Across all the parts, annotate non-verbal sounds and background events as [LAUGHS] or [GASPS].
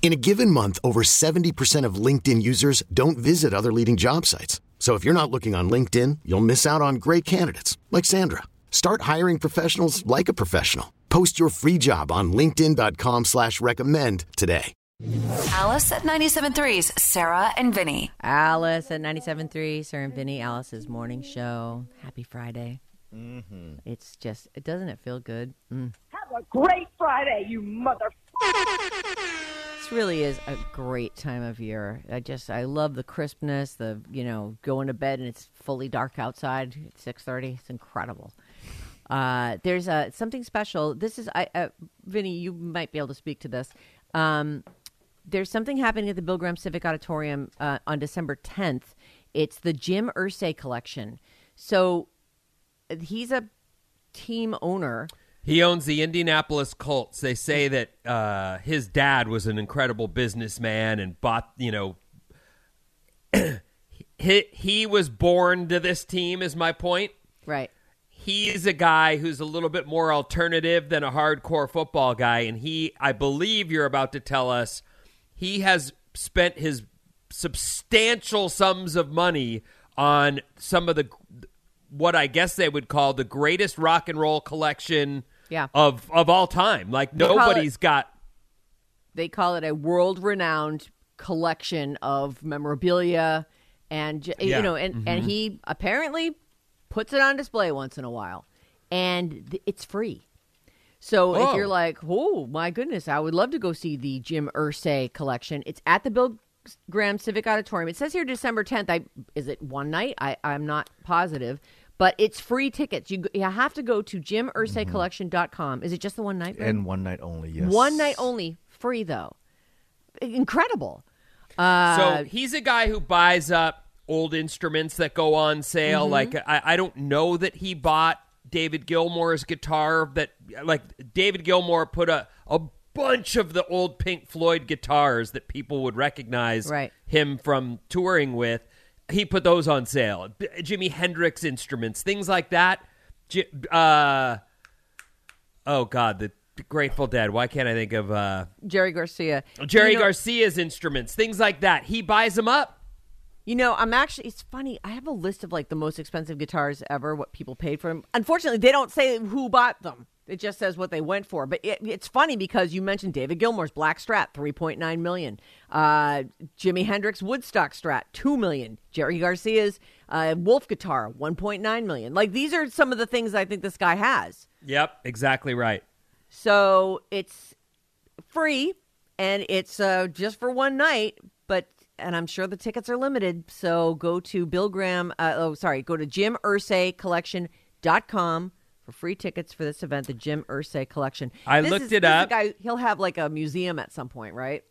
In a given month, over 70% of LinkedIn users don't visit other leading job sites. So if you're not looking on LinkedIn, you'll miss out on great candidates like Sandra. Start hiring professionals like a professional. Post your free job on LinkedIn.com slash recommend today. Alice at 97.3's Sarah and Vinny. Alice at 97.3, Sarah and Vinny, Alice's morning show. Happy Friday. Mm-hmm. It's just, doesn't it feel good? Mm. Have a great Friday, you mother. Really is a great time of year. I just, I love the crispness, the, you know, going to bed and it's fully dark outside at 6.30. It's incredible. Uh, there's uh, something special. This is, I, uh, Vinny, you might be able to speak to this. Um, there's something happening at the Bill Graham Civic Auditorium uh, on December 10th. It's the Jim Irsay collection. So he's a team owner. He owns the Indianapolis Colts. They say that uh, his dad was an incredible businessman and bought, you know, [CLEARS THROAT] he, he was born to this team, is my point. Right. He's a guy who's a little bit more alternative than a hardcore football guy. And he, I believe you're about to tell us, he has spent his substantial sums of money on some of the what I guess they would call the greatest rock and roll collection Yeah. of of all time. Like call nobody's it- got They call it a world renowned collection of memorabilia and Yeah. you know and, mm-hmm. and he apparently puts it on display once in a while and th- it's free so Oh. if you're like oh my goodness i would love to go see the jim irsay collection it's at the bill graham civic auditorium it says here december 10th i is it one night i i'm not positive but it's free tickets you, you have to go to jimirsaycollection.com is it just the one night Brad? And one night only, yes. One night only, free though. Incredible. Uh, So he's a guy who buys up old instruments that go on sale. Mm-hmm. Like I, I don't know that he bought David Gilmour's guitar. That like David Gilmour put a a bunch of the old Pink Floyd guitars that people would recognize Right. him from touring with. He put those on sale. B- Jimi Hendrix instruments, things like that. J- uh, oh God, the Grateful Dead. Why can't I think of? Uh, Jerry Garcia. Jerry you know, Garcia's instruments, things like that. He buys them up. You know, I'm actually. It's funny. I have a list of like the most expensive guitars ever. What people paid for them. Unfortunately, they don't say who bought them. It just says what they went for. But it, it's funny because you mentioned David Gilmour's Black Strat, 3.9 million. Uh, Jimi Hendrix Woodstock Strat, 2 million. Jerry Garcia's uh, Wolf guitar, 1.9 million. Like these are some of the things I think this guy has. Yep, exactly right. So it's free and it's uh, just for one night, but and I'm sure the tickets are limited. So go to Bill Graham. Uh, oh, sorry, go to jimirsaycollection.com for free tickets for this event, the Jim Irsay Collection. I This looked is- it this is a up. guy, he'll have like a museum at some point, right?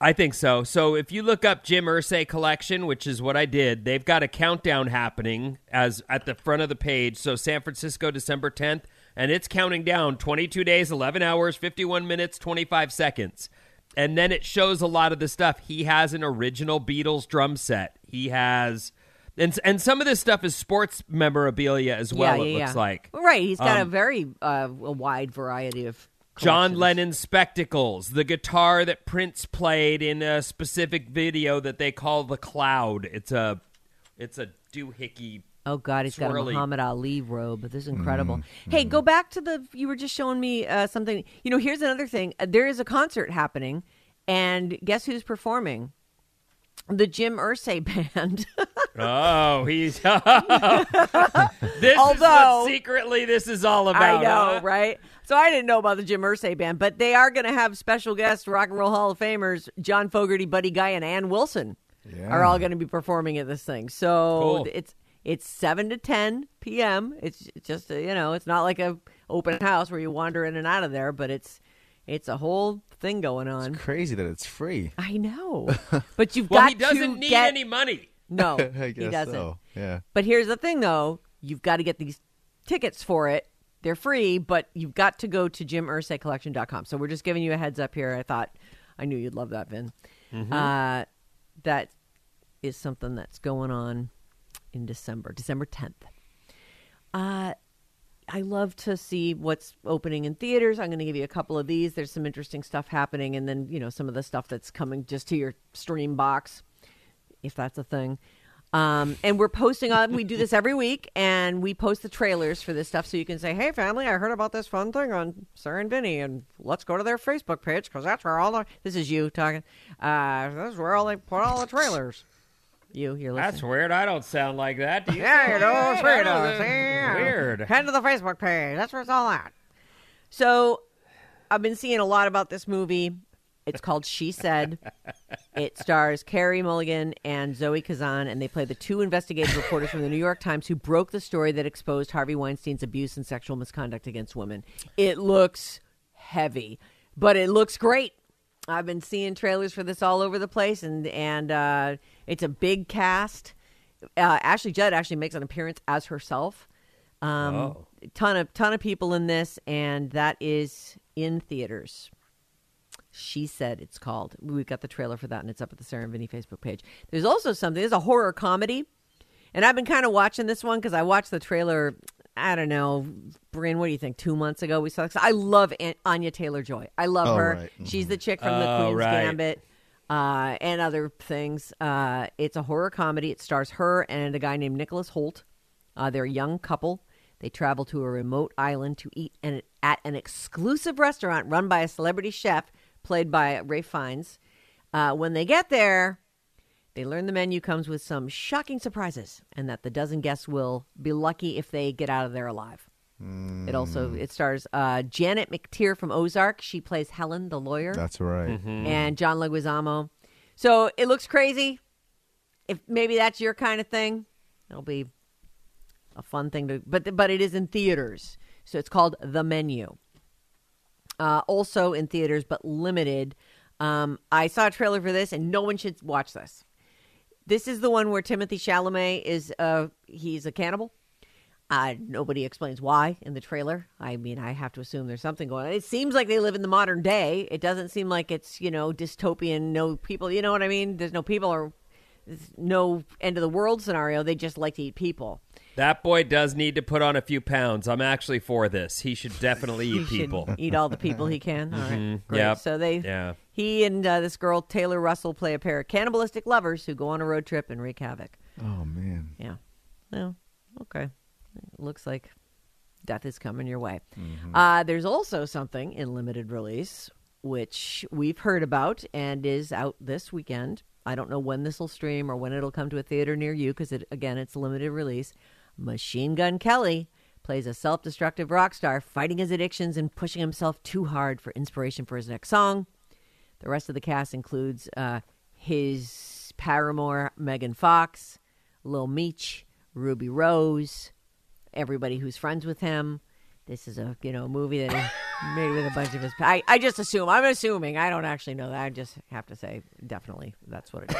I think so. So if you look up Jim Irsay collection, which is what I did, they've got a countdown happening as at the front of the page. So San Francisco, December 10th, and it's counting down 22 days, 11 hours, 51 minutes, 25 seconds. And then it shows a lot of the stuff. He has an original Beatles drum set. He has and and some of this stuff is sports memorabilia as well yeah, it looks yeah. like. Right. He's got a Um, very uh, a wide variety of John collections. Lennon spectacles, the guitar that Prince played in a specific video that they call the Cloud. It's a it's a doohickey. Oh God, he's got a. Muhammad Ali robe. This is incredible. Mm-hmm. Hey, go back to the. You were just showing me uh, something. You know, here's another thing. Uh, There is a concert happening, and guess who's performing? The Jim Irsay [LAUGHS] band. Oh, he's [LAUGHS] oh. this is Although- what secretly this is all about. I know, huh? right? So I didn't know about the Jim Irsay band, but they are going to have special guests, Rock and Roll Hall of Famers, John Fogerty, Buddy Guy, and Ann Wilson are all going to be performing at this thing. So Cool. it's it's seven to ten p.m. It's just a, you know, it's not like a open house where you wander in and out of there, but it's it's a whole thing going on. It's crazy that it's free. I know, [LAUGHS] but you've Well, got he doesn't to need get any money. No, [LAUGHS] I he doesn't. so. Yeah. But here's the thing, though. You've got to get these tickets for it. They're free, but you've got to go to jimirsaycollection.com. So we're just giving you a heads up here. I thought I knew you'd love that, Vin. Uh, that is something that's going on in December, December 10th. Uh, I love to see what's opening in theaters. I'm going to give you a couple of these. There's some interesting stuff happening, and then you know some of the stuff that's coming just to your stream box, if that's a thing. Um, and we're posting on. We do this every week, and we post the trailers for this stuff, so you can say, "Hey, family, I heard about this fun thing on Sarah and Vinny, and let's go to their Facebook page because that's where all the this is you talking. Uh, this is where all they put all the trailers. You, you're listening. That's weird. I don't sound like that. Do you? Yeah, you know, it's weird. I don't- see? Weird. Head to the Facebook page. That's where it's all at. So, I've been seeing a lot about this movie. It's called She Said. It stars Carey Mulligan and Zoe Kazan, and they play the two investigative reporters from the New York Times who broke the story that exposed Harvey Weinstein's abuse and sexual misconduct against women. It looks heavy, but it looks great. I've been seeing trailers for this all over the place, and and uh, it's a big cast. Uh, Ashley Judd actually makes an appearance as herself. Um, Oh. ton of ton of people in this, and that is in theaters. She said it's called. We've got the trailer for that, and it's up at the Sarah and Vinny Facebook page. There's also something. There's a horror comedy, and I've been kind of watching this one because I watched the trailer. I don't know, Brian. What do you think? Two months ago, we saw. This. I love An- Anya Taylor Joy. I love Oh, her. right. She's the chick from the Oh, Queen's right. Gambit uh, and other things. Uh, it's a horror comedy. It stars her and a guy named Nicholas Hoult. Uh, they're a young couple. They travel to a remote island to eat an, at an exclusive restaurant run by a celebrity chef played by Ralph Fiennes. Uh, when they get there, they learn the menu comes with some shocking surprises, and that the dozen guests will be lucky if they get out of there alive. It also it stars uh, Janet McTeer from Ozark. She plays Helen, the lawyer That's right. Mm-hmm. and John Leguizamo. So it looks crazy. If maybe that's your kind of thing, it'll be a fun thing to. But but it is in theaters, so it's called The Menu. Uh, also in theaters, but limited. Um, I saw a trailer for this, and no one should watch this. This is the one where Timothée Chalamet is uh he's a cannibal. Uh, nobody explains why in the trailer. I mean, I have to assume there's something going on. It seems like they live in the modern day. It doesn't seem like it's, you know, dystopian, no people, you know what I mean? There's no people or no end of the world scenario. They just like to eat people. That boy does need to put on a few pounds. I'm actually for this. He should definitely eat should people. Mm-hmm. [LAUGHS] eat all the people he can. All right. Great. Yep. So they, Yeah. he and uh, this girl, Taylor Russell, play a pair of cannibalistic lovers who go on a road trip and wreak havoc. Oh man. Yeah. No. Okay. Looks like death is coming your way. Uh, there's also something in limited release which we've heard about and is out this weekend. I don't know when this will stream or when it'll come to a theater near you because it again it's limited release. Machine Gun Kelly plays a self-destructive rock star fighting his addictions and pushing himself too hard for inspiration for his next song. The rest of the cast includes uh, his paramour Megan Fox, Lil Meech, Ruby Rose, everybody who's friends with him. This is a you know movie that he [LAUGHS] made with a bunch of his. I, I just assume. I'm assuming. I don't actually know that. I just have to say definitely that's what it is.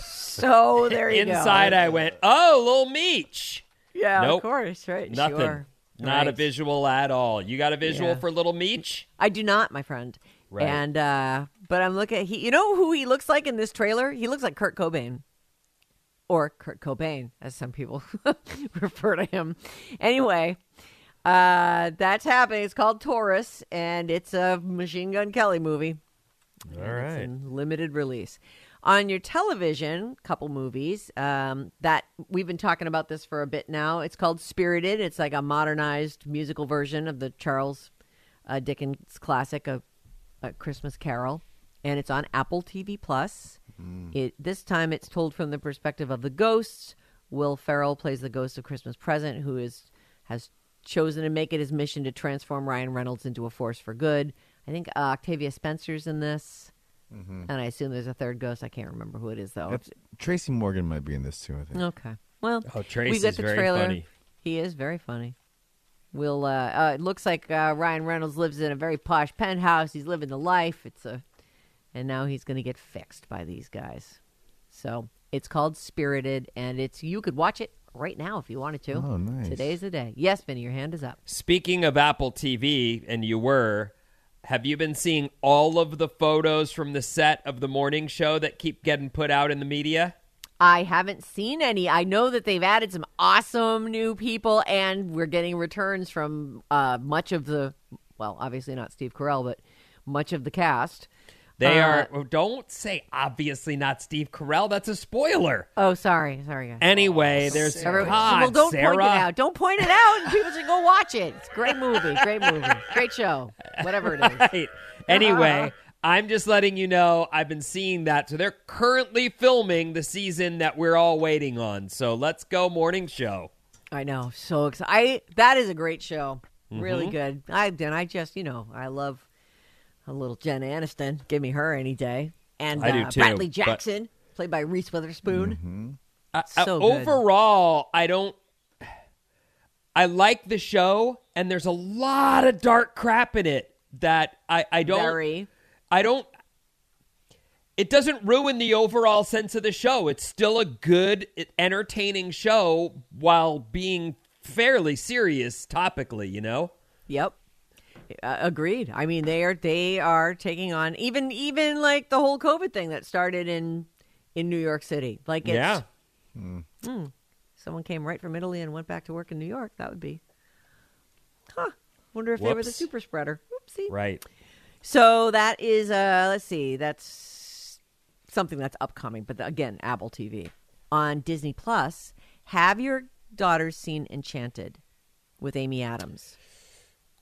So [LAUGHS] there you go. Inside, I went, oh, little Meech. Yeah, Nope. of course, right? Nothing. Sure. Not a visual at all. You got a visual Yeah. for little Meech? I do not, my friend. Right. And uh but I'm looking he you know who he looks like in this trailer? He looks like Kurt Cobain. Or Kurt Cobain, as some people [LAUGHS] refer to him. Anyway, uh that's happening. It's called Taurus, and it's a Machine Gun Kelly movie. All And it's in limited release. On your television, couple movies um, that we've been talking about this for a bit now. It's called Spirited. It's like a modernized musical version of the Charles uh, Dickens classic, a, a Christmas Carol, and it's on Apple TV Plus. It this time it's told from the perspective of the ghosts. Will Ferrell plays the ghost of Christmas Present, who is has chosen to make it his mission to transform Ryan Reynolds into a force for good. I think uh, Octavia Spencer's in this, and I assume there's a third ghost. I can't remember who it is though. That's, Tracy Morgan might be in this too. I think. Okay. Well, Oh, we Tracy's got the very trailer. funny. He is very funny. We'll. Uh, uh, it looks like uh, Ryan Reynolds lives in a very posh penthouse. He's living the life. It's a, and now he's going to get fixed by these guys. So it's called Spirited, and it's you could watch it right now if you wanted to. Oh, nice. Today's the day. Yes, Vinny, your hand is up. Speaking of Apple TV, and you were, have you been seeing all of the photos from the set of the morning show that keep getting put out in the media? I haven't seen any. I know that they've added some awesome new people, and we're getting returns from uh, much of the, well, obviously not Steve Carell, but much of the cast. They Uh, are. oh, don't say obviously not Steve Carell. That's a spoiler. Oh, sorry, sorry, guys. Anyway, there's Every- God, well, don't Sarah. point it out. Don't point it out, and people should go watch it. It's a great movie, great movie, great show, whatever it is. Right. Anyway, I'm just letting you know I've been seeing that. So they're currently filming the season that we're all waiting on. So let's go morning show. I know, so excited. I that is a great show, really Mm-hmm. good. I and I just you know I love a little Jen Aniston. Give me her any day, and I do uh, too, Bradley but- Jackson, played by Reese Witherspoon. Uh, So uh, good. overall, I don't. I like the show, and there's a lot of dark crap in it that I I don't. Very. I don't. It doesn't ruin the overall sense of the show. It's still a good, entertaining show while being fairly serious topically. You know. Yep. Uh, agreed. I mean, they are they are taking on even even like the whole COVID thing that started in in New York City. Like it's, Yeah. someone came right from Italy and went back to work in New York. That would be, huh? Wonder if they were the super spreader. Oopsie. Right. So that is uh let's see, that's something that's upcoming, but again, Apple TV. On Disney Plus, have your daughters seen Enchanted with Amy Adams?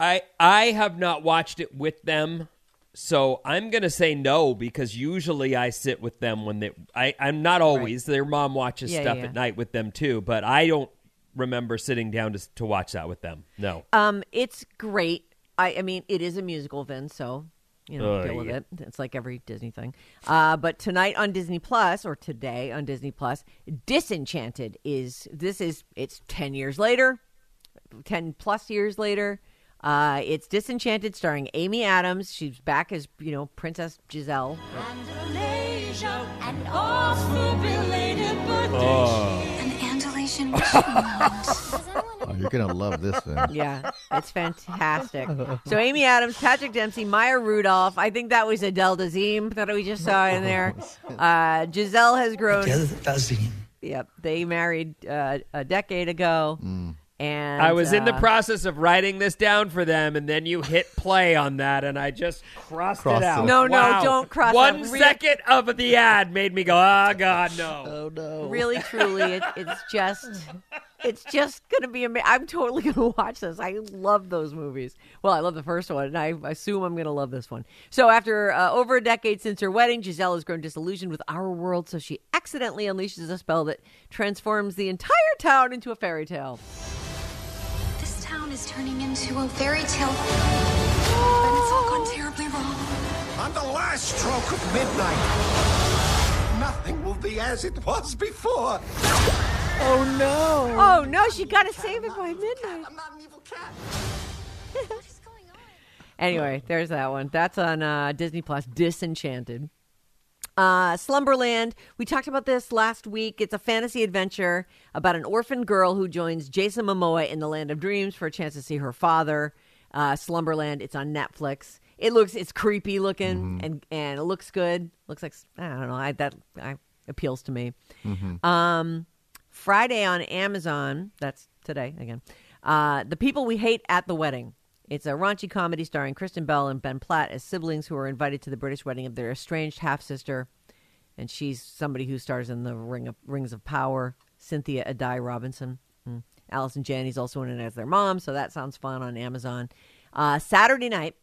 I I have not watched it with them, so I'm gonna say no because usually I sit with them when they. I I'm not always. Their mom watches Yeah, stuff yeah. at night with them too, but I don't remember sitting down to to watch that with them. No. Um, it's great. I, I mean, it is a musical, Vin, so you know, Oh, deal with yeah. it. It's like every Disney thing. Uh, but tonight on Disney Plus, or today on Disney Plus, Disenchanted is this is it's ten years later, ten plus years later. Uh, it's Disenchanted, starring Amy Adams. She's back as you know Princess Giselle. An Andalasian [LAUGHS] Oh, you're gonna love this, Vin. Yeah, it's fantastic. [LAUGHS] So Amy Adams, Patrick Dempsey, Maya Rudolph. I think that was Adele Dazeem that we just saw in there. [LAUGHS] Uh, Giselle has grown. Yep, they married uh, a decade ago, and I was in the uh, process of writing this down for them, and then you hit play on that, and I just crossed Crossed it out. it. No, no, don't cross One out. Re- second of the ad made me go, "Oh God, no!" [LAUGHS] Oh no. Really, truly, it, it's just. It's just gonna be amazing. I'm totally [LAUGHS] gonna watch this. I love those movies. Well, I love the first one, and I assume I'm gonna love this one. So, after uh, over a decade since her wedding, Giselle has grown disillusioned with our world, so she accidentally unleashes a spell that transforms the entire town into a fairy tale. This town is turning into a fairy tale. And it's all gone terribly wrong. On the last stroke of midnight, nothing will be as it was before. Oh no. Oh no, she gotta save it by midnight. I'm not an evil cat. [LAUGHS] What is going on? Anyway, there's that one. That's on uh, Disney Plus. Disenchanted. Uh, Slumberland. We talked about this last week. It's a fantasy adventure about an orphan girl who joins Jason Momoa in the land of dreams for a chance to see her father. Uh, Slumberland. It's on Netflix. It looks it's creepy looking and and it looks good. Looks like I don't know. I that I, appeals to me. Um, Friday on Amazon. That's today again. Uh, the people we hate at the wedding. It's a raunchy comedy starring Kristen Bell and Ben Platt as siblings who are invited to the British wedding of their estranged half sister, and she's somebody who stars in the Ring of Rings of Power. Cynthia Addai Robinson. Mm. Allison Janney's also in it as their mom, so that sounds fun on Amazon. Uh, Saturday night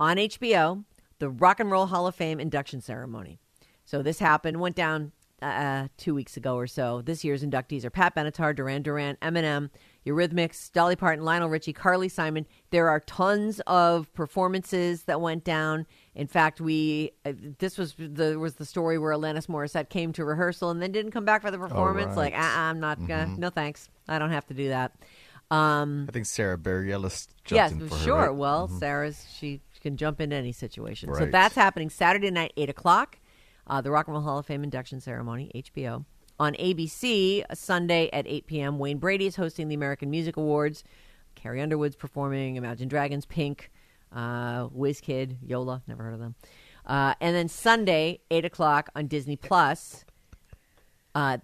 on HBO, the Rock and Roll Hall of Fame induction ceremony. So this happened, went down uh, two weeks ago or so. This year's inductees are Pat Benatar, Duran Duran, Eminem, Eurythmics, Dolly Parton, Lionel Richie, Carly Simon. There are tons of performances that went down. In fact, we uh, this was the was the story where Alanis Morissette came to rehearsal and then didn't come back for the performance. right. Like, uh I'm not gonna. No thanks. I don't have to do that. Um, I think Sara Bareilles jumped yes, in for her, sure. right? Well, Sarah's she can jump into any situation. So that's happening Saturday night, eight o'clock. Uh, the Rock and Roll Hall of Fame induction ceremony, HBO. On ABC, Sunday at 8 p.m., Wayne Brady is hosting the American Music Awards. Carrie Underwood's performing, Imagine Dragons, Pink, uh, WizKid, Yola, never heard of them. Uh, and then Sunday, 8 o'clock on Disney Plus. Uh,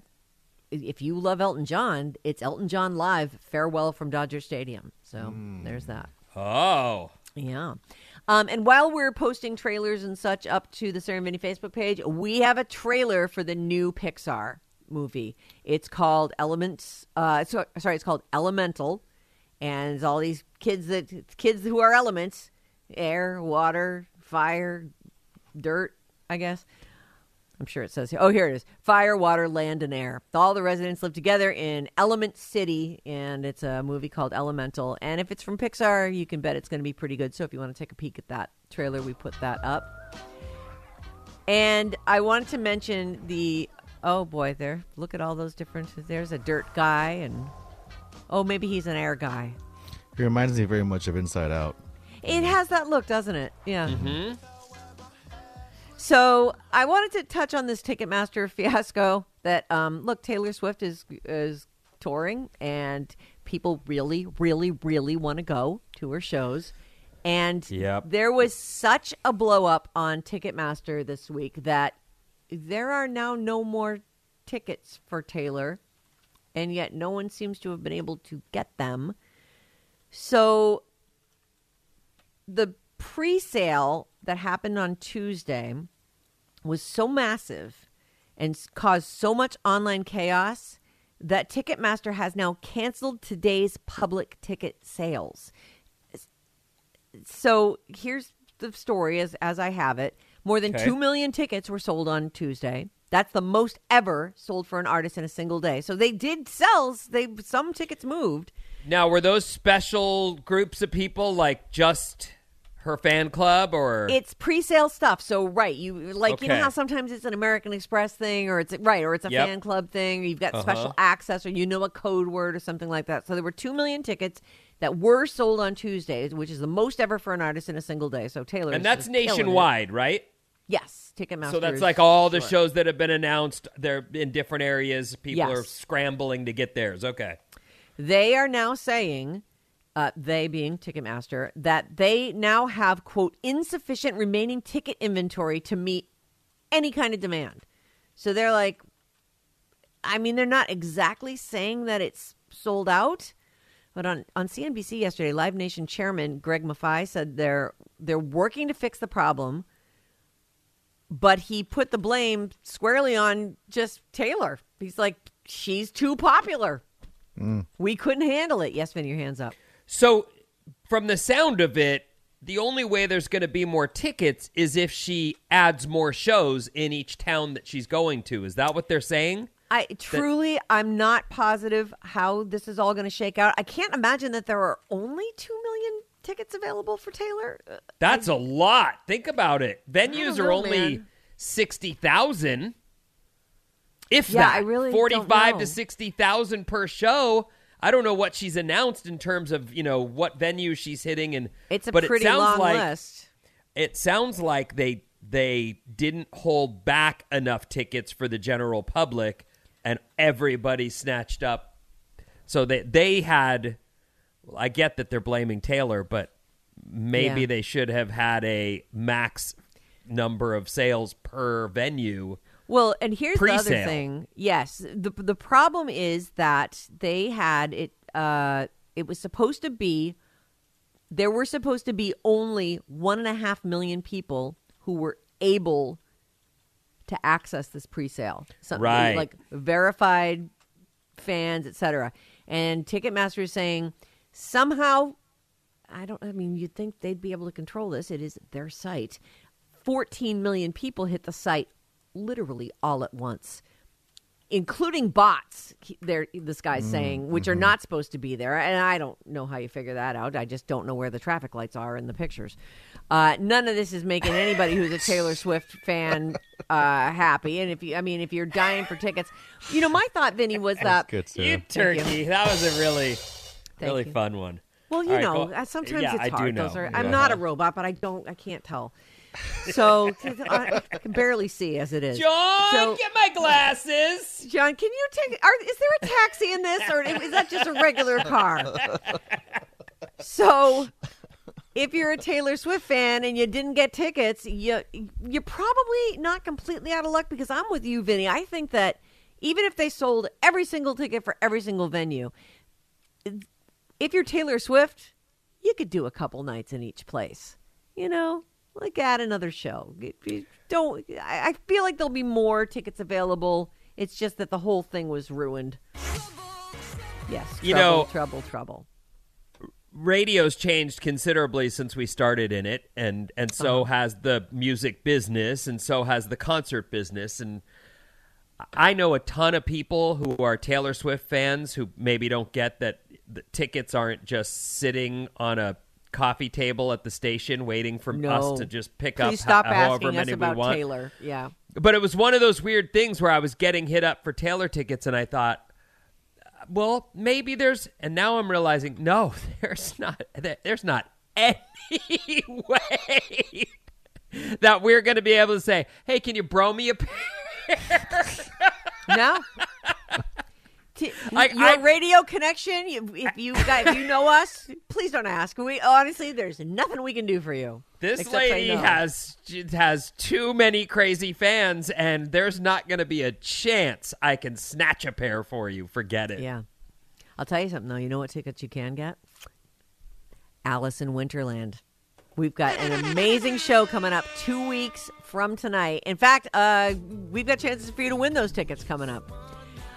if you love Elton John, it's Elton John Live, Farewell from Dodger Stadium. So there's that. Oh. Yeah. Um, and while we're posting trailers and such up to the Vinny Facebook page, we have a trailer for the new Pixar movie. It's called Elements. Uh, so, sorry, it's called Elemental, and it's all these kids that kids who are elements: air, water, fire, dirt. I guess. I'm sure it says here. Oh, here it is. Fire, water, land, and air. All the residents live together in Element City, and it's a movie called Elemental. And if it's from Pixar, you can bet it's going to be pretty good. So if you want to take a peek at that trailer, we put that up. And I wanted to mention the. Oh boy, there. Look at all those different. There's a dirt guy, and oh, maybe he's an air guy. It reminds me very much of Inside Out. It has that look, doesn't it? Yeah. So I wanted to touch on this Ticketmaster [LAUGHS] fiasco. That um, look, Taylor Swift is is touring, and people really, really, really want to go to her shows. And Yep. there was such a blow up on Ticketmaster this week that there are now no more tickets for Taylor, and yet no one seems to have been able to get them. So the pre-sale that happened on Tuesday was so massive and caused so much online chaos that Ticketmaster has now canceled today's public ticket sales. So here's the story as as I have it. More than Okay. 2 million tickets were sold on Tuesday. That's the most ever sold for an artist in a single day. So they did sell they some tickets moved. Now, were those special groups of people like just her fan club or It's pre-sale stuff. So right, you like you know how sometimes it's an American Express thing or it's right or it's a Yep. fan club thing or you've got Uh-huh. special access or you know a code word or something like that. So there were 2 million tickets that were sold on Tuesdays, which is the most ever for an artist in a single day. So Taylor and that's nationwide, right? Yes, Ticketmaster. So that's like all the sure. shows that have been announced. They're in different areas. People Yes. are scrambling to get theirs. Okay. They are now saying, uh, they being Ticketmaster, that they now have, quote, insufficient remaining ticket inventory to meet any kind of demand. So they're like, I mean, they're not exactly saying that it's sold out. But on, on CNBC yesterday, Live Nation chairman Greg Maffei said they're they're working to fix the problem, but he put the blame squarely on just Taylor. He's like, she's too popular. We couldn't handle it. Yes, Vin, your hands up. So, from the sound of it, the only way there's going to be more tickets is if she adds more shows in each town that she's going to. Is that what they're saying? I truly, I'm not positive how this is all going to shake out. I can't imagine that there are only two million tickets available for Taylor. Uh, That's a lot. Think about it. Venues don't are only man. 60,000. If Yeah, that. I really 45 know. to 60,000 per show. I don't know what she's announced in terms of, you know, what venue she's hitting and It's a but pretty it sounds long like list. it sounds like they they didn't hold back enough tickets for the general public and everybody snatched up so they they had I get that they're blaming Taylor but maybe Yeah. they should have had a max number of sales per venue Well, and here's the other thing. Yes, the the problem is that they had it. Uh, it was supposed to be. There were supposed to be only one and a half million people who were able to access this pre-sale. Some- Right. like verified fans, etc. And Ticketmaster is saying somehow. I don't. I mean, you'd think they'd be able to control this. It is their site. 14 million people hit the site literally all at once. including bots. he- There, this guy's saying, which are not supposed to be there, and I don't know how you figure that out. I just don't know where the traffic lights are in the pictures. Uh, none of this is making anybody who's a Taylor Swift fan uh, happy. And if you, I mean, if you're dying for tickets, you know, my thought, Vinny, was that Good, You turkey. you. That was a really, really you. fun one. Well, you right, know, go- uh, sometimes yeah, it's hard. Those are, I'm not a robot, but I don't, I can't tell. So [LAUGHS] I, I can barely see as it is. John, So- get my glasses. John, can you take? Are, is there a taxi in this, or is that just a regular car? So, if you're a Taylor Swift fan and you didn't get tickets, you you're probably not completely out of luck because I'm with you, Vinny. I think that even if they sold every single ticket for every single venue, if you're Taylor Swift, you could do a couple nights in each place. You know, like add another show. You- you Don't. I feel like there'll be more tickets available. It's just that the whole thing was ruined. Yes, You trouble, know- trouble, trouble. radio's changed considerably since we started in it and and so Uh-huh. has the music business and so has the concert business and I know a ton of people who are Taylor Swift fans who maybe don't get that the tickets aren't just sitting on a coffee table at the station waiting for No. us to just pick up Please stop ho- however many about we want. Taylor. Yeah. But it was one of those weird things where I was getting hit up for Taylor tickets, and I thought, well, maybe there's. And now I'm realizing, no, [LAUGHS] there's not. there- There's not any [LAUGHS] way that we're going to be able to say, "Hey, can you bro me a pair?" No. [LAUGHS] T- I- your I- radio connection. You, if you guys, if you know us, please don't ask. We honestly, there's nothing we can do for you. This lady has has too many crazy fans, and there's not going to be a chance I can snatch a pair for you. Forget it. Yeah. I'll tell you something though. You know what tickets you can get? Alice in Winterland. We've got an amazing show coming up two weeks from tonight. In fact, uh, we've got chances for you to win those tickets coming up.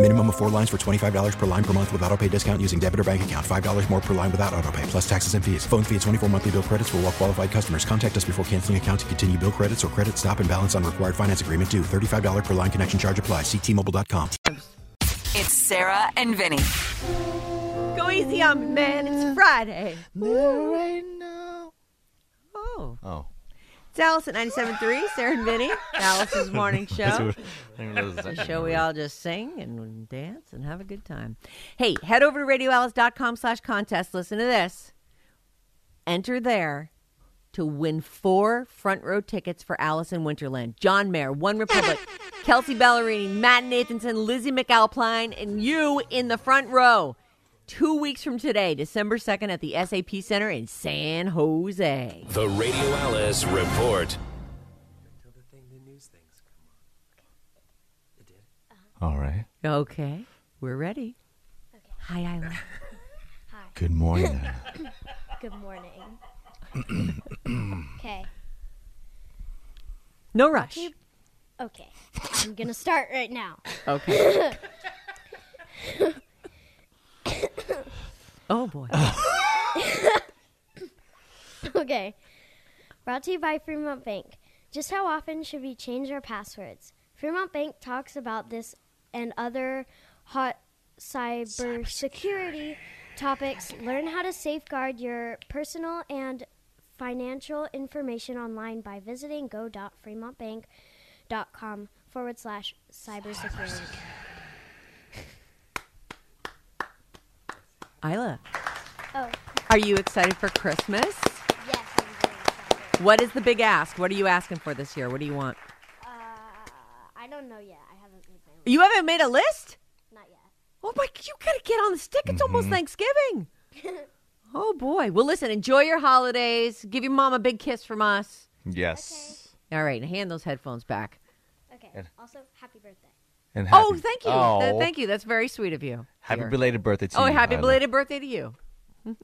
Minimum of four lines for $25 per line per month with auto pay discount using debit or bank account. $5 more per line without auto pay, plus taxes and fees. Phone fee at 24 monthly bill credits for all well qualified customers. Contact us before canceling account to continue bill credits or credit stop and balance on required finance agreement due. $35 per line connection charge apply. Ctmobile.com. It's Sarah and Vinny. Go easy on me, man. It's Friday. Right now. Oh. Oh. Alice at 97.3, Sarah and Vinny. Alice's morning [LAUGHS] show. what- I didn't know that was The show we all just sing and dance and have a good time. Hey, head over to radioalice.com slash contest. Listen to this. Enter there to win four front row tickets for Alice in Winterland. John Mayer, One Republic, Kelsea Ballerini, Matt Nathanson, Lizzy McAlpine, and you in the front row. Two weeks from today, December 2nd at the SAP Center in San Jose. The Radio Alice Report. All right. Okay, we're ready. Okay. Hi, Isla. [LAUGHS] Hi. Good morning. [COUGHS] Good morning. [COUGHS] Okay. No rush. Keep- Okay. I'm gonna start right now. Okay. [COUGHS] oh boy. [LAUGHS] [LAUGHS] Okay. Brought to you by Fremont Bank. Just how often should we change our passwords? Fremont Bank talks about this and other hot cybersecurity topics. Learn how to safeguard your personal and financial information online by visiting go.fremontbank.com forward slash cybersecurity. Isla, Oh, are you excited for Christmas? yes, I'm very excited. What is the big ask? What are you asking for this year? What do you want? Uh, I don't know yet. I haven't made my You haven't made a list? Not yet. Oh my! You gotta get on the stick. It's almost Thanksgiving. [LAUGHS] oh boy. Well, listen. Enjoy your holidays. Give your mom a big kiss from us. Yes. All right. And hand those headphones back. Okay. And- Also, happy birthday. And oh, thank you. Oh. Th- thank you. That's very sweet of you. Happy dear. belated birthday to Oh, you. Oh, happy Isla. belated birthday to you. [LAUGHS]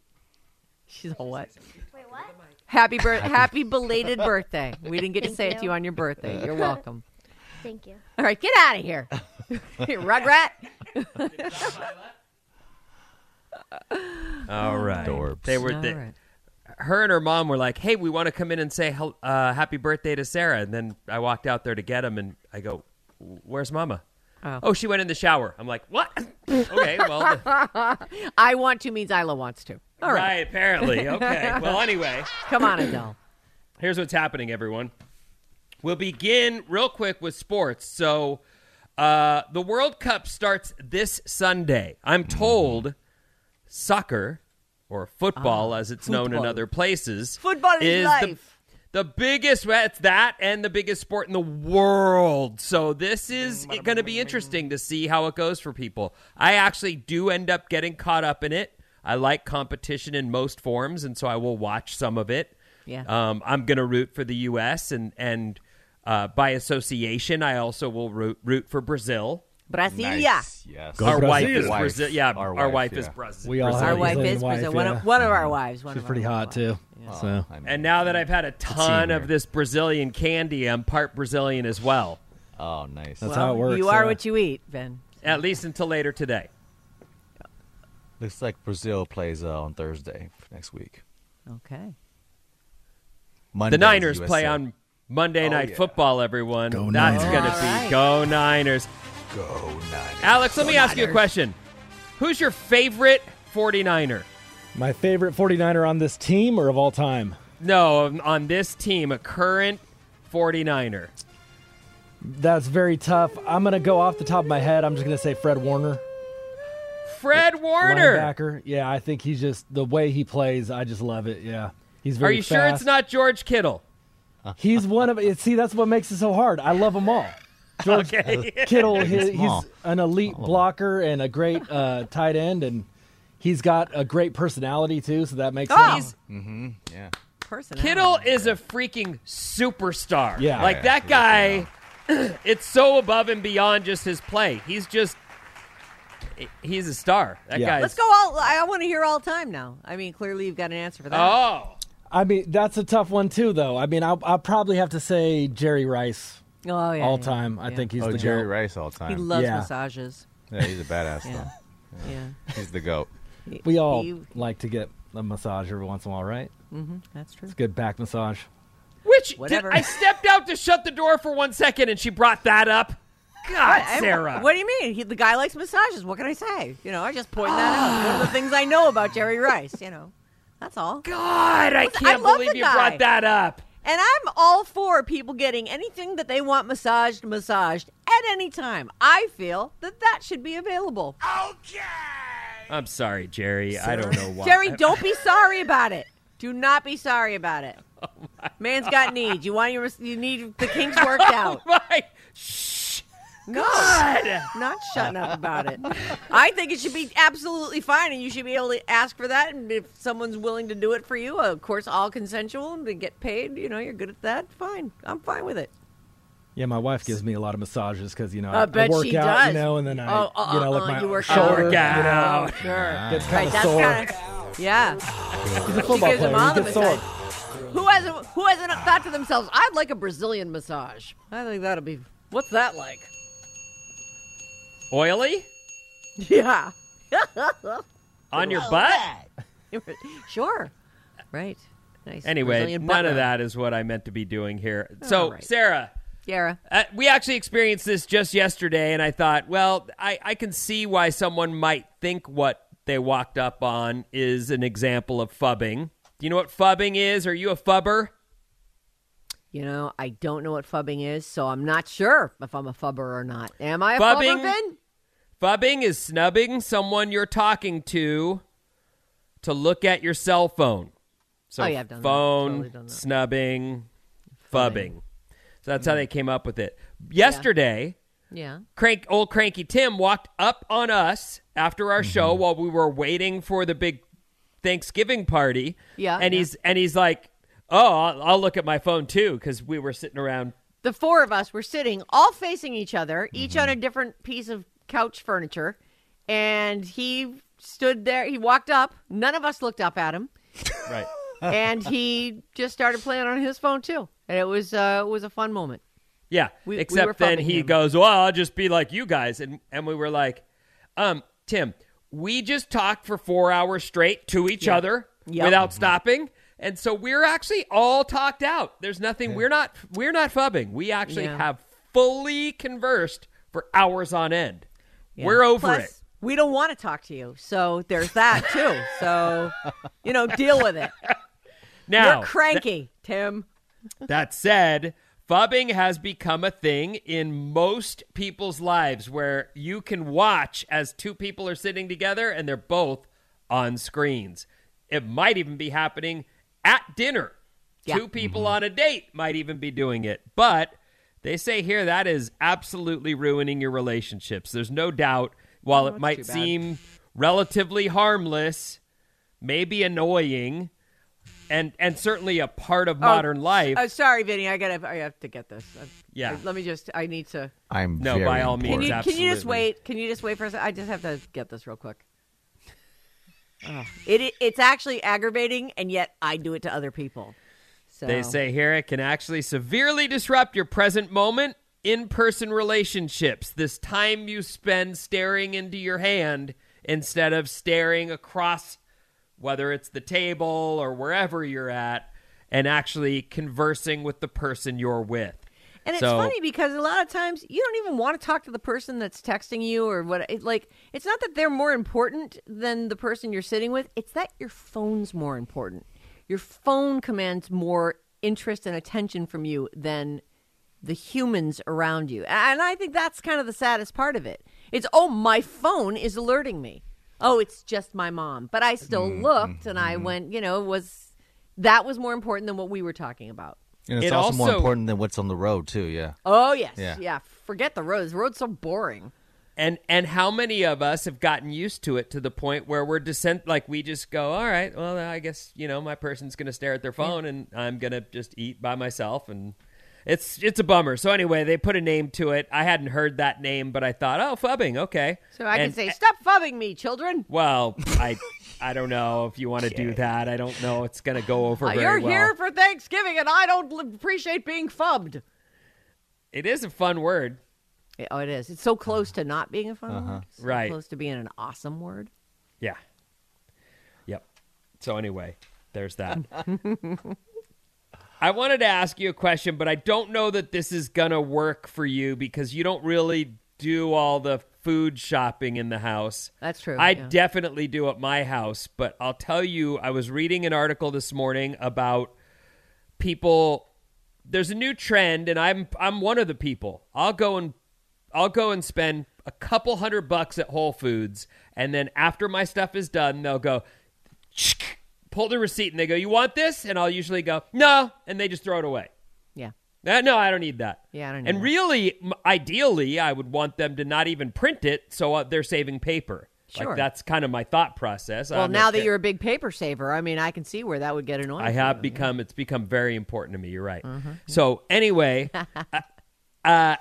She's all what? Wait, what? Happy bir- happy [LAUGHS] belated birthday. We didn't get to Thank say it to you. you on your birthday. You're [LAUGHS] welcome. Thank you. All right, get out of here. Rugrat. All right. Adorbs. They were All the, right. her and her mom were like, "Hey, we want to come in and say uh, happy birthday to Sarah." And then I walked out there to get him, and I go, "Where's Mama?" Oh. she went in the shower. I'm like, "What?" [LAUGHS] okay, well, [LAUGHS] I want to means Isla wants to. All right. right, apparently. [LAUGHS] Okay. Well, anyway, Come on, Adele. [CLEARS THROAT] here's what's happening, everyone. We'll begin real quick with sports. So, uh, the World Cup starts this Sunday. I'm told soccer or football, as it's known in other places, Football is the, life. the biggest. It's that and the biggest sport in the world. So this is going to be interesting to see how it goes for people. I actually do end up getting caught up in it. I like competition in most forms, and so I will watch some of it. Yeah. Um, I'm going to root for the U.S. and and uh, by association, I also will root root for Brazil. Brasilia. Nice. Yes. Go our wife is Wife. Brazil. Yeah, Our our, wife, wife, is. Brazil. We all Brazilian. Our wife Brazilian is wife, Brazil. One, yeah. of, one of our wives. One She's of pretty our hot too. Oh, So I mean, And now that I've had a ton of this Brazilian candy, I'm part Brazilian as well. oh, nice. That's Well, how it works. You are yeah. what you eat, Ben. At least until later today. Looks like Brazil plays uh, on Thursday next week. Okay. Monday the Niners play on Monday Oh, Night yeah. Football, everyone. Go That's going to be. Go Niners. Go Niners. Alex, let Go me ask you a question. Who's your favorite 49er? my favorite 49er on this team or of all time? No, on- on this team, a current 49er. That's very tough. I'm gonna go off the top of my head. I'm just gonna say Fred Warner, Fred Warner. linebacker. Yeah, I think he's just the way he plays. I just love it. Yeah, he's very. Are very. you sure it's not George Kittle? He's one of. See, that's what makes it so hard. I love them all. [LAUGHS] George Okay. [LAUGHS] Kittle, he, he's an elite blocker and a great uh, tight end, and he's got a great personality too. So that makes Oh. sense. Mm-hmm. Yeah. Person. Kittle is a freaking superstar. Yeah. Like Yeah, that he guy, [CLEARS THROAT] it's so above and beyond just his play. He's just, he's a star. That Yeah. guy's. Let's go all. I want to hear all time now. I mean, clearly you've got an answer for that. Oh. I mean, that's a tough one too, though. I mean, I'll, I'll probably have to say Jerry Rice Oh, yeah, all yeah, time. I think he's oh, the Jerry goat. Rice all time. He loves Yeah. massages. yeah, he's a badass [LAUGHS] Yeah. though. Yeah. [LAUGHS] He's the goat. We all he- like to get a massage every once in a while, right? Mm-hmm, that's true. It's a good back massage. Which did, Whatever. I stepped out to shut the door for one second, and she brought that up. God, I- Sarah. What do you mean? He, the guy likes massages. What can I say? You know, I just point that out. One of the [SIGHS] things I know about Jerry Rice. You know, that's all. God, I can't love believe you guy. brought that up. And I'm all for people getting anything that they want massaged, massaged at any time. I feel that that should be available. Okay. I'm sorry, Jerry. I don't know why. Jerry, don't be sorry about it. Do not be sorry about it. [LAUGHS] Oh Man's got needs. You want your you need the kinks [LAUGHS] oh worked out. oh My, shh. No, God. not shutting up about it. I think it should be absolutely fine, and you should be able to ask for that. And if someone's willing to do it for you, of course, all consensual and to get paid. You know, you're good at that. Fine, I'm fine with it. Yeah, my wife gives me a lot of massages because you know I I, bet work she out, does. you know, and then I, Oh, uh, you know, like uh, my you work shoulder, out. You know, Sure. [LAUGHS] gets kind Right, of that's sore. kind of yeah. He's a football gives player. all He the gets sore. Who hasn't Who hasn't thought to themselves, "I'd like a Brazilian massage." I think that'll be. What's that like? Oily Yeah. [LAUGHS] on your butt? [LAUGHS] sure. Right. Nice Anyway, Brazilian none of that is what I meant to be doing here. So, right. Sarah, Yara. uh, we actually experienced this just yesterday, and I thought, well, I, I can see why someone might think what they walked up on is an example of phubbing. Do you know what phubbing is? Are you a phubber? You know, I don't know what phubbing is, so I'm not sure if I'm a phubber or not. Am I a Phubbing- phubber, Vin? Phubbing is snubbing someone you're talking to to look at your cell phone. So Oh, yeah, I've done that. phone, Totally done that. snubbing, phubbing. So that's how they came up with it. Yesterday, Yeah. crank old cranky Tim walked up on us after our show Mm-hmm. while we were waiting for the big Thanksgiving party. Yeah, and yeah. he's and he's like, "Oh, I'll, I'll look at my phone too," because we were sitting around. The four of us were sitting all facing each other, each Mm-hmm. on a different piece of couch furniture, and he stood there. He walked up. None of us looked up at him, [LAUGHS] Right. [LAUGHS] and he just started playing on his phone too. And it was uh, it was a fun moment. Yeah, We- we except were then he him. goes, "Well, I'll just be like you guys," and and we were like, "Um, Tim, we just talked for four hours straight to each Yeah. other Yep. without stopping." And so we're actually all talked out. There's nothing. We're not. We're not phubbing. We actually Yeah. have fully conversed for hours on end. Yeah. We're over Plus, it. We don't want to talk to you, so there's that too. so you know, deal with it. Now, You're cranky, Tim. That said, phubbing has become a thing in most people's lives where you can watch as two people are sitting together and they're both on screens. It might even be happening at dinner. Yeah. Two people mm-hmm. on a date might even be doing it. But they say here that is absolutely ruining your relationships. There's no doubt, while Oh, it might seem relatively harmless, maybe annoying, and and certainly a part of modern Oh, life. Uh, sorry, Vinny. I gotta. I have to get this. Uh, Yeah. uh, Let me just. I need to. I'm No, very by all means, Can you, important. can you just wait? Can you just wait for a second? I just have to get this real quick. Oh, it, it it's actually aggravating, and yet I do it to other people. So They say here it can actually severely disrupt your present moment in person relationships. This time you spend staring into your hand instead of staring across, whether it's the table or wherever you're at, and actually conversing with the person you're with. And it's So- funny because a lot of times you don't even want to talk to the person that's texting you or what. It, like, it's not that they're more important than the person you're sitting with. It's that your phone's more important. Your phone commands more interest and attention from you than the humans around you. And I think that's kind of the saddest part of it. It's oh, my phone is alerting me. Oh, it's just my mom. But I still mm-hmm. looked and I mm-hmm. went, you know, was that was more important than what we were talking about. And it's It also, more important than what's on the road too. Yeah. Oh yes, Yeah. yeah. Forget the roads. The road's so boring. And and how many of us have gotten used to it to the point where we're descent like we just go, all right, well I guess you know my person's going to stare at their phone and I'm going to just eat by myself and it's it's a bummer. So anyway, they put a name to it. I hadn't heard that name, but I thought, oh, phubbing, okay. So I And- can say, "Stop phubbing me, children." well, I [LAUGHS] I don't know if you want to do that. I don't know. It's going to go over Uh, very You're well. here for Thanksgiving, and I don't appreciate being phubbed. It is a fun word. Oh, it is. It's so close to not being a fun Uh-huh. word. So Right. Close to being an awesome word. Yeah. Yep. So anyway, there's that. [LAUGHS] I wanted to ask you a question, but I don't know that this is gonna work for you because you don't really do all the food shopping in the house. That's true, I yeah. definitely do at my house, but I'll tell you, I was reading an article this morning about people there's a new trend and I'm I'm one of the people. I'll go and I'll go and spend a couple hundred bucks at Whole Foods and then after my stuff is done, they'll go pull the receipt and they go, "You want this?" and I'll usually go, "No," and they just throw it away. Yeah. Uh, no, I don't need that. Yeah, I don't need And that. really, ideally, I would want them to not even print it, so uh, they're saving paper. Sure. Like that's kind of my thought process. Well, now that you're a big paper saver, I mean, I can see where that would get annoying. I have you. become. It's become very important to me. You're right. Mm-hmm. So anyway, [LAUGHS] uh, uh,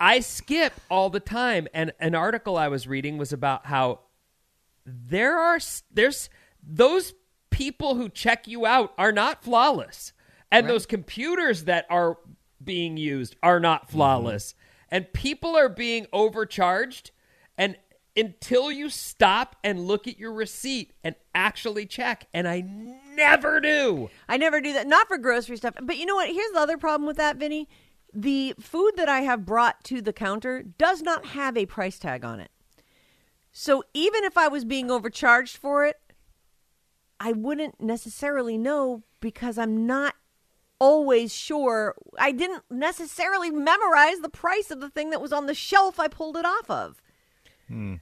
I skip all the time, and an article I was reading was about how there are there's those people who check you out are not flawless, and those computers that are being used are not mm-hmm. flawless, and people are being overcharged, and until you stop and look at your receipt and actually check. And I never do. I never do that. Not for grocery stuff. But you know what? Here's the other problem with that, Vinny. The food that I have brought to the counter does not have a price tag on it. So even if I was being overcharged for it, I wouldn't necessarily know because I'm not always sure. I didn't necessarily memorize the price of the thing that was on the shelf I pulled it off of. Hmm.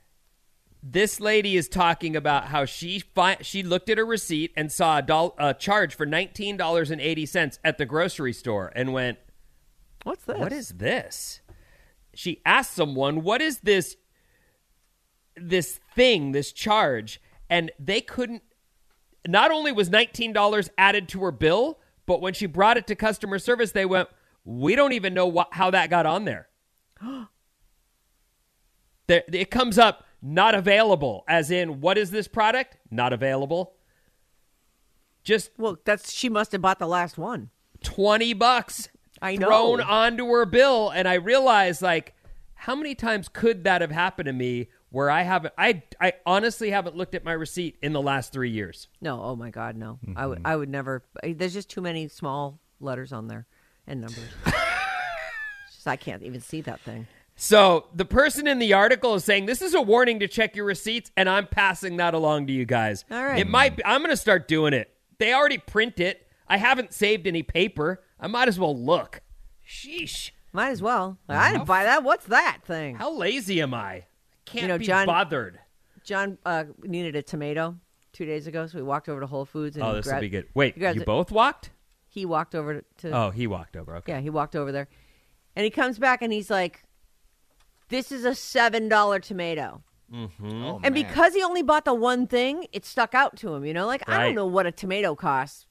This lady is talking about how she fi- she looked at her receipt and saw a, doll- a charge for nineteen dollars and eighty cents at the grocery store and went, "What's this? What is this?" She asked someone, "What is this? This thing, this charge?" And they couldn't. Not only was nineteen dollars added to her bill, but when she brought it to customer service, they went, "We don't even know how that got on there." [GASPS] there. It comes up not available, as in, what is this product? Not available. Just well, that's she must have bought the last one. Twenty bucks I know. thrown onto her bill, and I realized like, how many times could that have happened to me? Where I haven't, I, I honestly haven't looked at my receipt in the last three years. No, oh my God, no. I would, mm-hmm. I would never. There's just too many small letters on there and numbers. [LAUGHS] just, I can't even see that thing. So the person in the article is saying this is a warning to check your receipts, and I'm passing that along to you guys. All right. It might. Be, I'm going to start doing it. They already print it. I haven't saved any paper. I might as well look. Sheesh. Might as well. I didn't buy that. What's that thing? How lazy am I? I can't You know, be John- bothered. John uh, needed a tomato two days ago, so we walked over to Whole Foods. And Oh, he this will grabbed- be good. Wait, he grabbed you it- both walked? He walked over to. Oh, he walked over. Okay. Yeah, he walked over there, and he comes back and he's like, "This is a seven dollar tomato." Mm-hmm. and because he only bought the one thing, it stuck out to him. You know, like I Right. don't know what a tomato costs,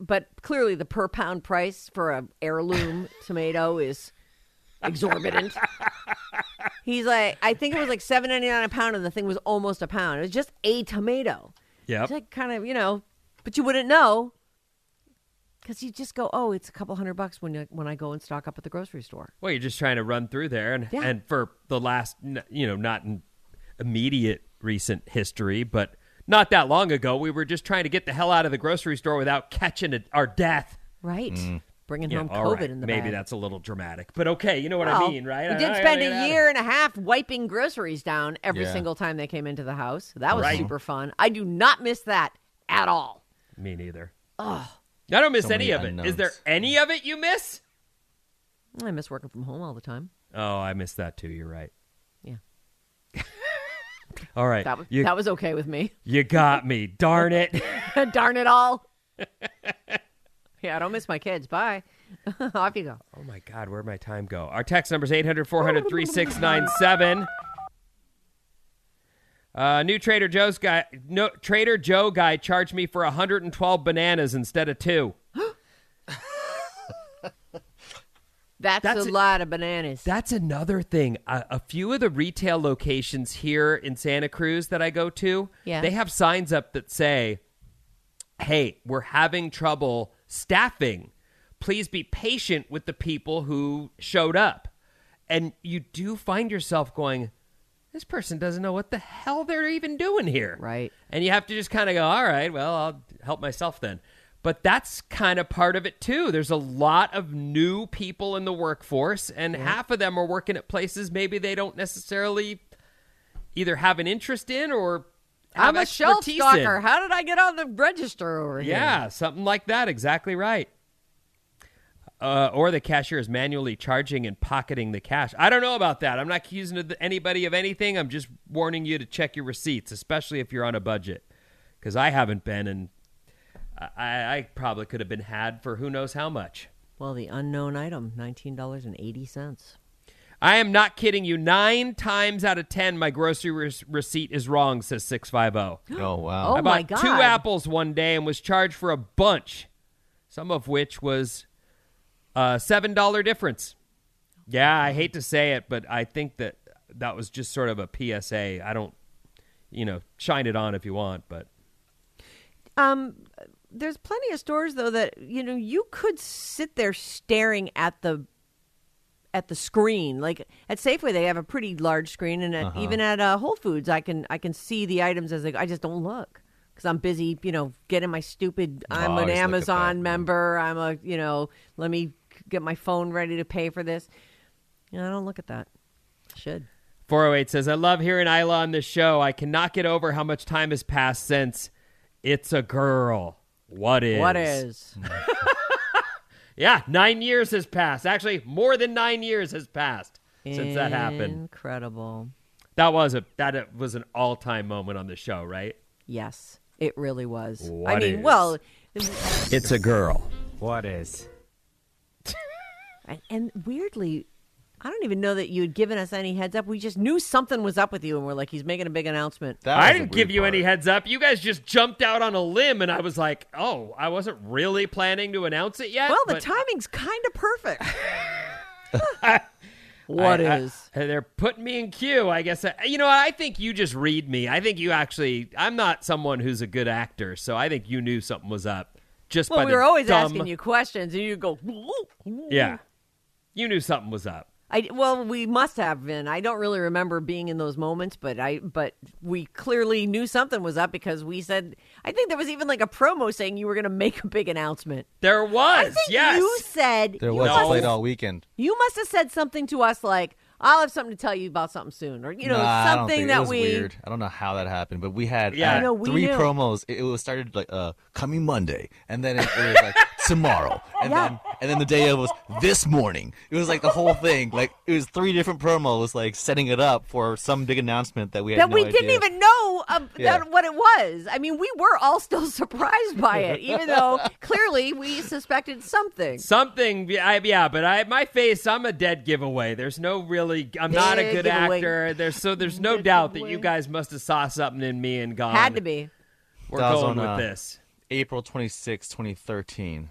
but clearly the per pound price for a heirloom [LAUGHS] tomato is exorbitant. [LAUGHS] He's like, I think it was like seven ninety nine a pound, and the thing was almost a pound. It was just a tomato. Yeah, It's like kind of you know, but you wouldn't know because you just go, oh, it's a couple hundred bucks when you, when I go and stock up at the grocery store. Well, you're just trying to run through there, and Yeah. and for the last, you know, not in immediate recent history, but not that long ago, we were just trying to get the hell out of the grocery store without catching a, our death. Right. Mm. Bringing Yeah, home COVID right. in the morning. Maybe bag. that's a little dramatic, but okay, you know what I mean, right? We did spend a year and a half wiping groceries down every Yeah. single time they came into the house. That was Right. super fun. I do not miss that at all. Me neither. Oh, I don't miss So any many of it. Is unknowns. there any of it you miss? I miss working from home all the time. Oh, I miss that too. You're right. Yeah. [LAUGHS] All right. That was you, that was okay with me. you got me. Darn it. [LAUGHS] Darn it all. [LAUGHS] yeah, I don't miss my kids. Bye. [LAUGHS] Off you go. Oh my God, where'd my time go? Our text number is 800 400 3697. Uh, new Trader Joe's guy, no Trader Joe guy charged me for 112 bananas instead of two. That's, That's a it. lot of bananas. That's another thing. A, a few of the retail locations here in Santa Cruz that I go to, Yeah. they have signs up that say, "Hey, we're having trouble staffing. Please be patient with the people who showed up." And you do find yourself going, "This person doesn't know what the hell they're even doing here." Right. And you have to just kind of go, "All right, well, I'll help myself then." But that's kind of part of it too. There's a lot of new people in the workforce, and half of them are working at places maybe they don't necessarily either have an interest in or have I'm a shelf stalker. in. How did I get on the register over here? Yeah, something like that. Exactly right. Uh, or the cashier is manually charging and pocketing the cash. I don't know about that. I'm not accusing anybody of anything. I'm just warning you to check your receipts, especially if you're on a budget, because I haven't been, and I, I probably could have been had for who knows how much. Well, the unknown item, nineteen dollars and eighty cents. I am not kidding you. Nine times out of ten, my grocery re- receipt is wrong. Says six five zero. [GASPS] Oh wow! Oh, I my bought two apples one day and was charged for a bunch, some of which was a seven dollar difference. Yeah, I hate to say it, but I think that that was just sort of a PSA. I don't, you know, shine it on if you want, but Um, there's plenty of stores though that you know you could sit there staring at the at the screen. Like at Safeway, they have a pretty large screen, and at, Uh-huh. even at uh, Whole Foods, I can I can see the items as they. I just don't look because I'm busy, you know, getting my stupid. Oh, I I'm an look at Amazon member. I'm a you know. Let me get my phone ready to pay for this. You know, I don't look at that. Should. 408 says, I love hearing Isla on this show. I cannot get over how much time has passed since it's a girl. What is? What is? [LAUGHS] Yeah, nine years has passed. Actually, more than nine years has passed since that happened. Incredible. That was a that uh, was an all time moment on the show, right? Yes, it really was. I mean, is? well, It's a girl. What is? [LAUGHS] and, and weirdly, I don't even know that you had given us any heads up. We just knew something was up with you, and we're like, he's making a big announcement. I didn't give you any heads up. You guys just jumped out on a limb, and I was like, "Oh, I wasn't really planning to announce it yet." Well, the but timing's kind of perfect. I- [LAUGHS] What I- is? I- they're putting me in queue. I guess. I, you know, I think you just read me. I think you actually. I'm not someone who's a good actor, so I think you knew something was up. Just well, by we were always dumb- asking you questions, and you go, Yeah, you knew something was up. I well, we must have been. I don't really remember being in those moments, but I but we clearly knew something was up because we said. I think there was even like a promo saying you were going to make a big announcement. There was. I think yes. you said There you was must- played all weekend. You must have said something to us like, "I'll have something to tell you about something soon," or you know, Nah, I don't something think- that it was we. weird. I don't know how that happened, but we had Yeah. uh, know, we three knew. promos. It, it was started like uh coming Monday, and then it, it was like [LAUGHS] tomorrow, [LAUGHS] and Yeah. then and then the day of was this morning. It was like the whole thing. Like it was three different promos, like setting it up for some big announcement that we had That no we didn't even know um, Yeah. that what it was. I mean, we were all still [LAUGHS] surprised by [LAUGHS] it, even though clearly we suspected something. Something, yeah, I, yeah, but I, my face, I'm a dead giveaway. There's no really, I'm not a good giveaway. actor. There's so there's no doubt that you guys must have saw something in me and gone. Had to be. We're going on, with uh, this. April 26, 2013.